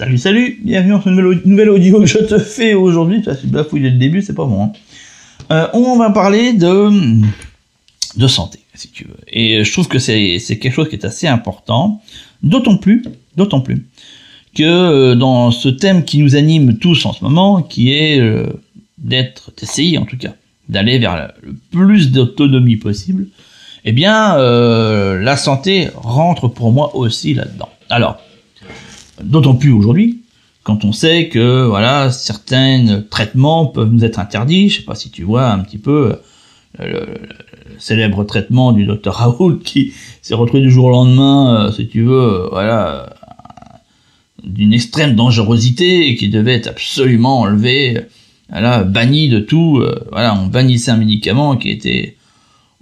Salut, salut, bienvenue dans ce nouvel, audio que je te fais aujourd'hui. Tu as bafouillé dès le début, c'est pas bon. Hein. Euh, on va parler de, de santé, si tu veux. Et je trouve que c'est quelque chose qui est assez important, d'autant plus, d'autant plus, que euh, dans ce thème qui nous anime tous en ce moment, qui est euh, d'être, d'essayer en tout cas, d'aller vers le plus d'autonomie possible, eh bien, la santé rentre pour moi aussi là-dedans. Alors, D'autant plus aujourd'hui, quand on sait que voilà certains traitements peuvent nous être interdits. Je sais pas si tu vois un petit peu euh, le, célèbre traitement du docteur Raoul qui s'est retrouvé du jour au lendemain, euh, si tu veux, euh, voilà, d'une extrême dangerosité et qui devait être absolument enlevé, voilà, banni de tout. voilà, on bannissait un médicament qui était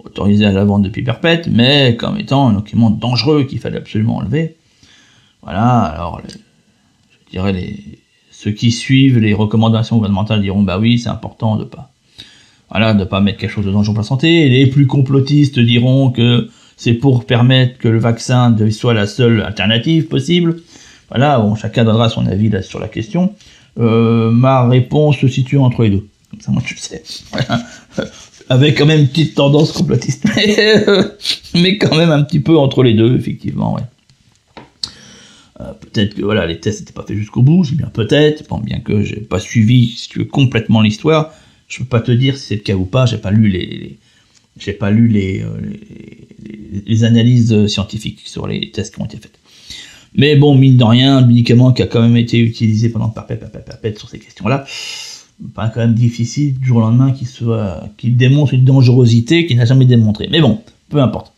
autorisé à la vente depuis perpète, mais comme étant un document dangereux qu'il fallait absolument enlever. Voilà, alors je dirais les ceux qui suivent les recommandations gouvernementales diront bah oui, c'est important de pas voilà, pas mettre quelque chose de dangereux pour la santé. Les plus complotistes diront que c'est pour permettre que le vaccin soit la seule alternative possible. Voilà, chacun donnera son avis là sur la question. Euh, ma réponse se situe entre les deux. Comme ça, moi, tu le sais. Avec quand même une petite tendance complotiste. Mais, quand même un petit peu entre les deux, effectivement. Euh, peut-être que voilà, les tests n'étaient pas faits jusqu'au bout, j'ai bien peut-être, bon, bien que j'ai pas suivi, complètement l'histoire, je peux pas te dire si c'est le cas ou pas, j'ai pas lu les, pas lu euh, les, analyses scientifiques sur les tests qui ont été faits. Mais bon, mine de rien, un médicament qui a quand même été utilisé pendant perpète, perpète, perpète sur ces questions-là, pas quand même difficile du jour au lendemain qu'il démontre une dangerosité qu'il n'a jamais démontré. Mais bon, peu importe.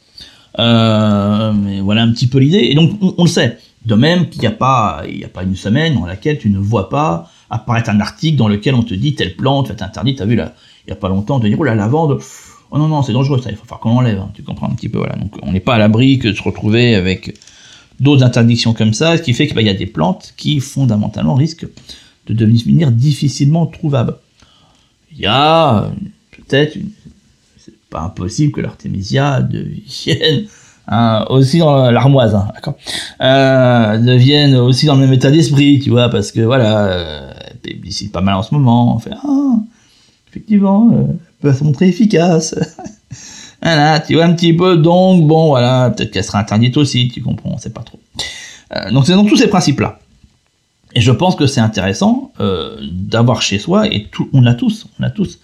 Euh, mais voilà un petit peu l'idée. Et donc, on le sait. De même qu'il n'y a pas, il y a pas une semaine dans laquelle tu ne vois pas apparaître un article dans lequel on te dit telle plante est interdite. T'as vu là, il y a pas longtemps de dire oh la lavande, oh non non c'est dangereux ça, il faut faire qu'on l'enlève. Hein. tu comprends un petit peu voilà. Donc on n'est pas à l'abri que de se retrouver avec d'autres interdictions comme ça, ce qui fait qu'il y a des plantes qui fondamentalement risquent de devenir difficilement trouvables. Il y a peut-être, c'est pas impossible que l'artémisia devienne Hein, aussi dans l'armoise, hein, d'accord, euh, deviennent aussi dans le même état d'esprit, tu vois, parce que voilà, euh, elle pas mal en ce moment, on fait, ah, effectivement, euh, peut se montrer efficace. voilà, tu vois un petit peu, donc bon, voilà, peut-être qu'elle sera interdite aussi, tu comprends, on sait pas trop. Euh, donc c'est dans tous ces principes-là. Et je pense que c'est intéressant euh, d'avoir chez soi, et tout, on a tous, on a tous,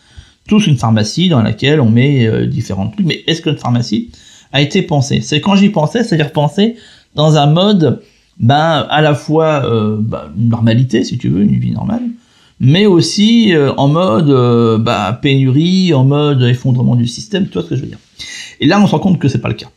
tous une pharmacie dans laquelle on met euh, différents trucs, mais est-ce que notre pharmacie, a été pensé. C'est quand j'y pensais, c'est-à-dire penser dans un mode, ben, à la fois euh, ben, une normalité, si tu veux, une vie normale, mais aussi euh, en mode ben, pénurie, en mode effondrement du système, tu vois ce que je veux dire. Et là, on se rend compte que c'est pas le cas.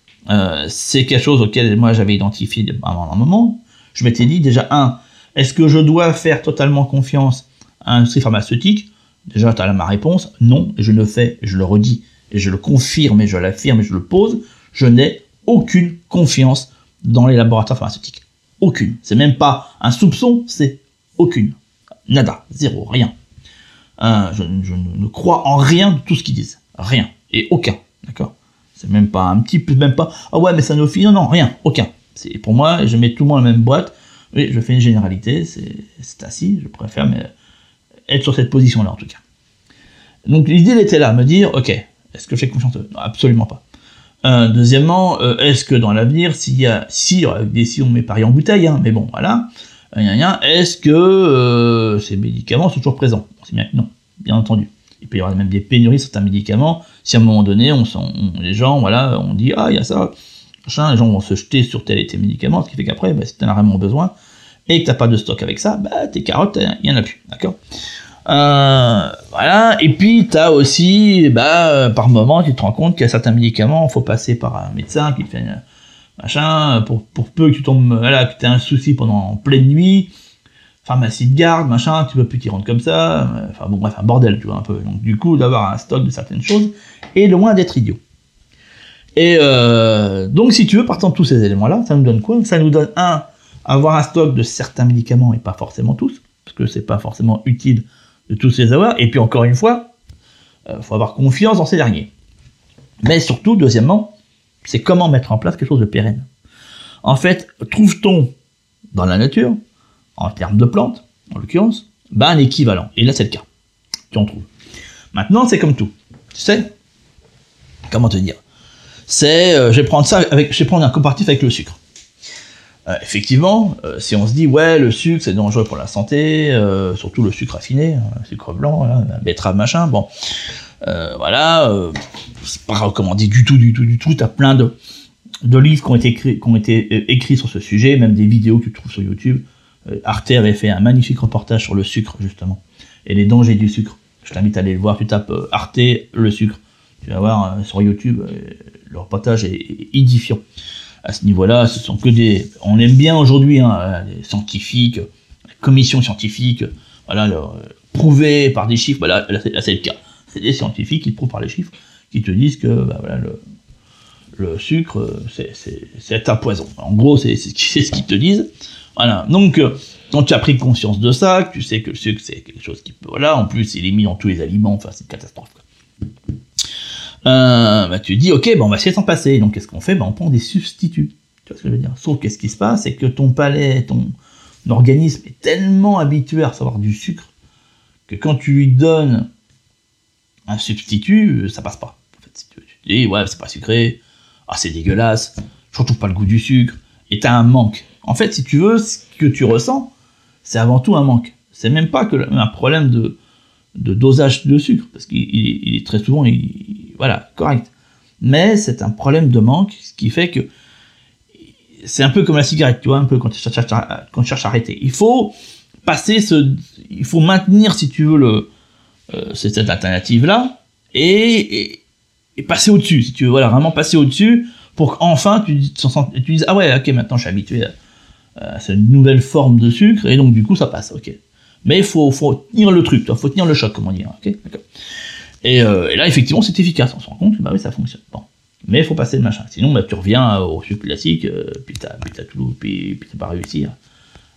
C'est quelque chose auquel moi j'avais identifié avant un moment. Je m'étais dit déjà un, est-ce que je dois faire totalement confiance à l'industrie pharmaceutique? Déjà, tu as ma réponse, non, je le fais, je le redis, et je le confirme, et je l'affirme, et je le pose je n'ai aucune confiance dans les laboratoires pharmaceutiques. Aucune. C'est même pas un soupçon, c'est aucune. Nada. Zéro. Rien. Euh, je, ne crois en rien de tout ce qu'ils disent. Rien. Et aucun. D'accord? C'est même pas un petit peu, même pas, ah ouais, mais ça nous Non, non, rien. Aucun. C'est, pour moi, je mets tout le monde dans la même boîte. Oui, je fais une généralité, c'est assis, je préfère être sur cette position-là en tout cas. Donc l'idée était là, me dire, ok, est-ce que j'ai confiance Absolument pas. Euh, deuxièmement, euh, est-ce que dans l'avenir, s'il y a, si, avec des si on met Paris en bouteille, hein, mais bon, voilà, est-ce que euh, ces médicaments sont toujours présents? C'est bien que non, bien entendu. Il peut y avoir même des pénuries de certains médicaments. Si à un moment donné, on, les gens, voilà, on dit ah il y a ça, machin, les gens vont se jeter sur tel et tel médicament, ce qui fait qu'après, bah, si tu en as vraiment besoin et que t'as pas de stock avec ça, bah tes carottes, il y en a plus, d'accord? Euh, voilà. Et puis t'as aussi, bah, par moment, tu te rends compte qu'il y a certains médicaments, il faut passer par un médecin qui fait machin, pour, pour peu que tu tombes, voilà, que tu un souci pendant pleine nuit, pharmacie de garde, machin, tu peux plus t'y rendre comme ça, enfin bon bref, un bordel, tu vois, un peu. Donc du coup, d'avoir un stock de certaines choses est loin d'être idiot. Et euh, donc si tu veux, partant de tous ces éléments-là, ça nous donne quoi? Ça nous donne un, avoir un stock de certains médicaments et pas forcément tous, parce que c'est pas forcément utile de tous ces avoirs. Et puis encore une fois, il euh, faut avoir confiance dans ces derniers. Mais surtout, deuxièmement, c'est comment mettre en place quelque chose de pérenne. En fait, trouve-t-on dans la nature en termes de plantes, en l'occurrence, bah un équivalent. Et là, c'est le cas. Tu en trouves. Maintenant, c'est comme tout. Tu sais Comment te dire? C'est, euh, je vais prendre ça avec, je vais prendre un comparatif avec le sucre. Euh, effectivement, euh, si on se dit ouais le sucre c'est dangereux pour la santé, surtout le sucre raffiné, hein, le sucre blanc, là, betterave machin, bon, voilà, c'est pas recommandé du tout, du tout, du tout. T'as plein de, livres qui ont été écrits, sur ce sujet, même des vidéos que tu trouves sur YouTube. Arte avait fait un magnifique reportage sur le sucre justement et les dangers du sucre. Je t'invite à aller le voir. Tu tapes Arte le sucre tu vas voir euh, sur YouTube, euh, le reportage est édifiant. À ce niveau-là, ce sont que des. On aime bien aujourd'hui hein, les scientifiques, les commissions scientifiques, voilà, euh, prouver par des chiffres. Voilà, là, c'est le cas. C'est des scientifiques qui prouvent par les chiffres, qui te disent que bah, voilà, le, sucre, c'est un poison. En gros, c'est ce qu'ils te disent. Voilà. Donc, quand tu as pris conscience de ça, que tu sais que le sucre, c'est quelque chose qui peut. Voilà, en plus, il est mis dans tous les aliments, enfin, c'est une catastrophe. Euh, bah, tu dis, ok, bon, on va essayer de s'en passer. Donc, qu'est-ce qu'on fait? Bah, On prend des substituts. Tu vois ce que je veux dire? Sauf qu'est-ce qui se passe? C'est que ton palais, ton organisme est tellement habitué à recevoir du sucre que quand tu lui donnes un substitut, ça passe pas. En fait, tu, dis, ouais, c'est pas sucré, ah, c'est dégueulasse, je retrouve pas le goût du sucre, et t'as un manque. En fait, si tu veux, ce que tu ressens, c'est avant tout un manque. C'est même pas un problème de dosage de sucre, parce qu'il est très souvent, voilà, correct. Mais c'est un problème de manque, ce qui fait que c'est un peu comme la cigarette, tu vois, un peu quand tu cherches à, arrêter. Il faut passer ce, il faut maintenir, si tu veux, le, euh, cette alternative là, et, et, passer au-dessus, si tu veux, voilà, vraiment passer au-dessus, pour qu'enfin tu, tu dises, ah ouais, ok, maintenant je suis habitué à, cette nouvelle forme de sucre, et donc du coup ça passe, ok. Mais il faut, faut tenir le truc, il faut tenir le choc, comme on dit, ok, d'accord. Euh, et, là, effectivement, c'est efficace. On se rend compte que bah oui, ça fonctionne. Bon. Mais il faut passer le machin. Sinon, bah, tu reviens au sucre classique, euh, puis t'as, tout, puis, puis t'as pas réussi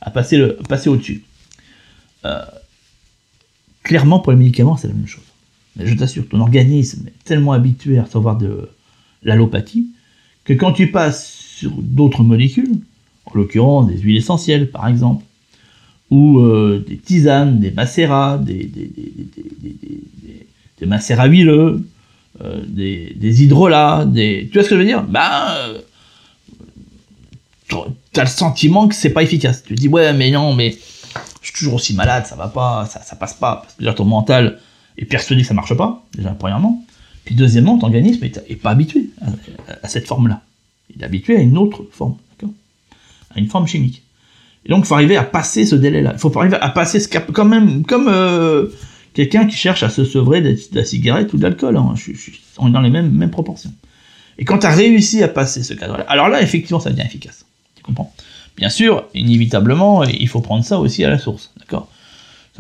à, passer, passer au-dessus. Euh, clairement, pour les médicaments, c'est la même chose. Mais je t'assure, ton organisme est tellement habitué à recevoir de l'allopathie que quand tu passes sur d'autres molécules, en l'occurrence des huiles essentielles par exemple, ou des tisanes, des macérats, des macérats huileux, euh, des, des hydrolats, des... Tu vois ce que je veux dire? Ben, euh, t'as le sentiment que c'est pas efficace. Tu te dis, ouais, mais non, mais je suis toujours aussi malade, ça va pas, ça, ça passe pas. Parce que déjà, ton mental est persuadé que ça marche pas, déjà, premièrement. Puis deuxièmement, ton organisme est, pas habitué à, cette forme-là. Il est habitué à une autre forme, d'accord? À une forme chimique. Et donc, il faut arriver à passer ce délai-là. Il faut arriver à passer ce cap, quand même, comme euh, quelqu'un qui cherche à se sevrer de, la cigarette ou de l'alcool. Hein. on est dans les mêmes, mêmes proportions. Et quand tu as réussi à passer ce cadre-là, alors là, effectivement, ça devient efficace. Tu comprends? Bien sûr, inévitablement, il faut prendre ça aussi à la source. D'accord?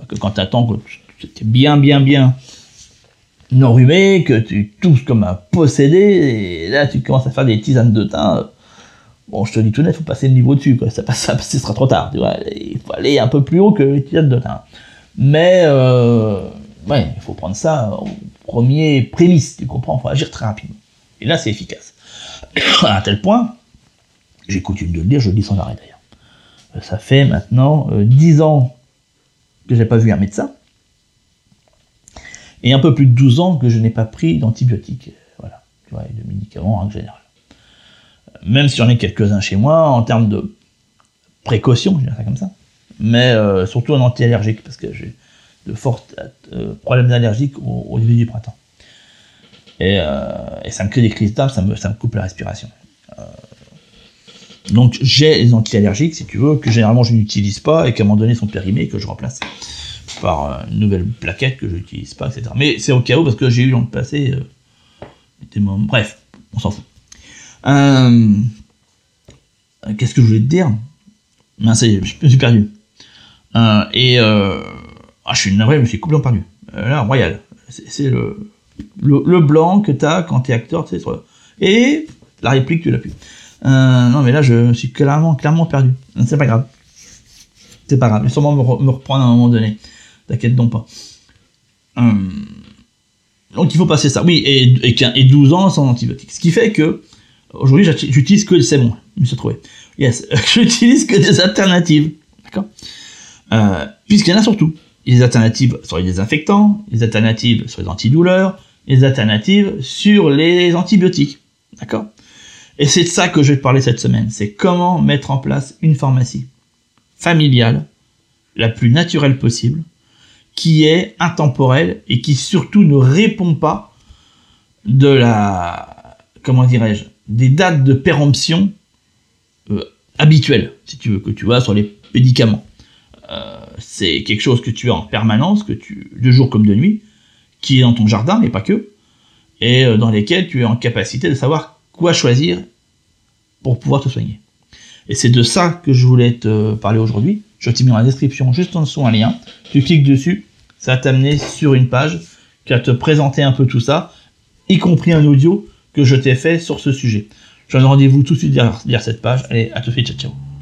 Que quand tu attends que tu es bien, bien, bien enrhumé, que tu tousses comme un possédé, et là, tu commences à faire des tisanes de thym. Bon, je te dis tout net, il faut passer le niveau dessus, quoi. Ça, passe, ça, ce sera trop tard. Tu vois il faut aller un peu plus haut que les tisanes de thym. Mais euh, il faut prendre ça au premier prémisse, tu comprends, il faut agir très rapidement. Et là, c'est efficace. à tel point, j'ai coutume de le dire, je le dis sans arrêt d'ailleurs. Ça fait maintenant euh, 10 ans que j'ai pas vu un médecin, et un peu plus de 12 ans que je n'ai pas pris d'antibiotiques, voilà, tu vois, de médicaments en général. Même si j'en ai quelques-uns chez moi, en termes de précaution, je dirais ça comme ça, mais euh, surtout un anti-allergique, parce que j'ai de forts euh, problèmes allergiques au, début du printemps. Euh, et, ça me crée des crises d'âme, ça me, coupe la respiration. donc j'ai les anti-allergiques, si tu veux, que généralement je n'utilise pas et qu'à un moment donné sont périmés que je remplace par une nouvelle plaquette que je n'utilise pas, etc. Mais c'est au cas où parce que j'ai eu dans le passé. Bref, on s'en fout. Qu'est-ce que je voulais te dire? Est, je me suis perdu. Euh, et euh, ah, je suis navré, je me suis complètement perdu. Euh, là, royal. C'est le, le, blanc que t'as quand t'es acteur, tu sais, et la réplique, tu l'as plus. non, mais là, je me suis clairement, clairement perdu. C'est pas grave. C'est pas grave. Je vais sûrement me, reprendre à un moment donné. T'inquiète donc pas. donc, il faut passer ça. Oui, et, et, et 12 ans sans antibiotiques. Ce qui fait que, aujourd'hui, j'utilise que, c'est bon, je me trouvé. Yes, j'utilise que des alternatives. D'accord? Euh, Puisqu'il y en a surtout. Il des alternatives sur les désinfectants, les alternatives sur les antidouleurs, les alternatives sur les antibiotiques. D'accord? Et c'est de ça que je vais te parler cette semaine. C'est comment mettre en place une pharmacie familiale, la plus naturelle possible, qui est intemporelle et qui surtout ne répond pas de la, comment dirais-je, des dates de péremption euh, habituelles, si tu veux, que tu vois sur les médicaments. Euh, c'est quelque chose que tu as en permanence, que tu, de jour comme de nuit, qui est dans ton jardin, mais pas que, et euh, dans lesquels tu es en capacité de savoir quoi choisir pour pouvoir te soigner. Et c'est de ça que je voulais te parler aujourd'hui. Je t'ai mis dans la description juste en dessous un lien. Tu cliques dessus, ça va t'amener sur une page qui va te présenter un peu tout ça, y compris un audio que je t'ai fait sur ce sujet. Je donne rendez-vous tout de suite derrière, cette page. Allez, à tout de suite, ciao ciao.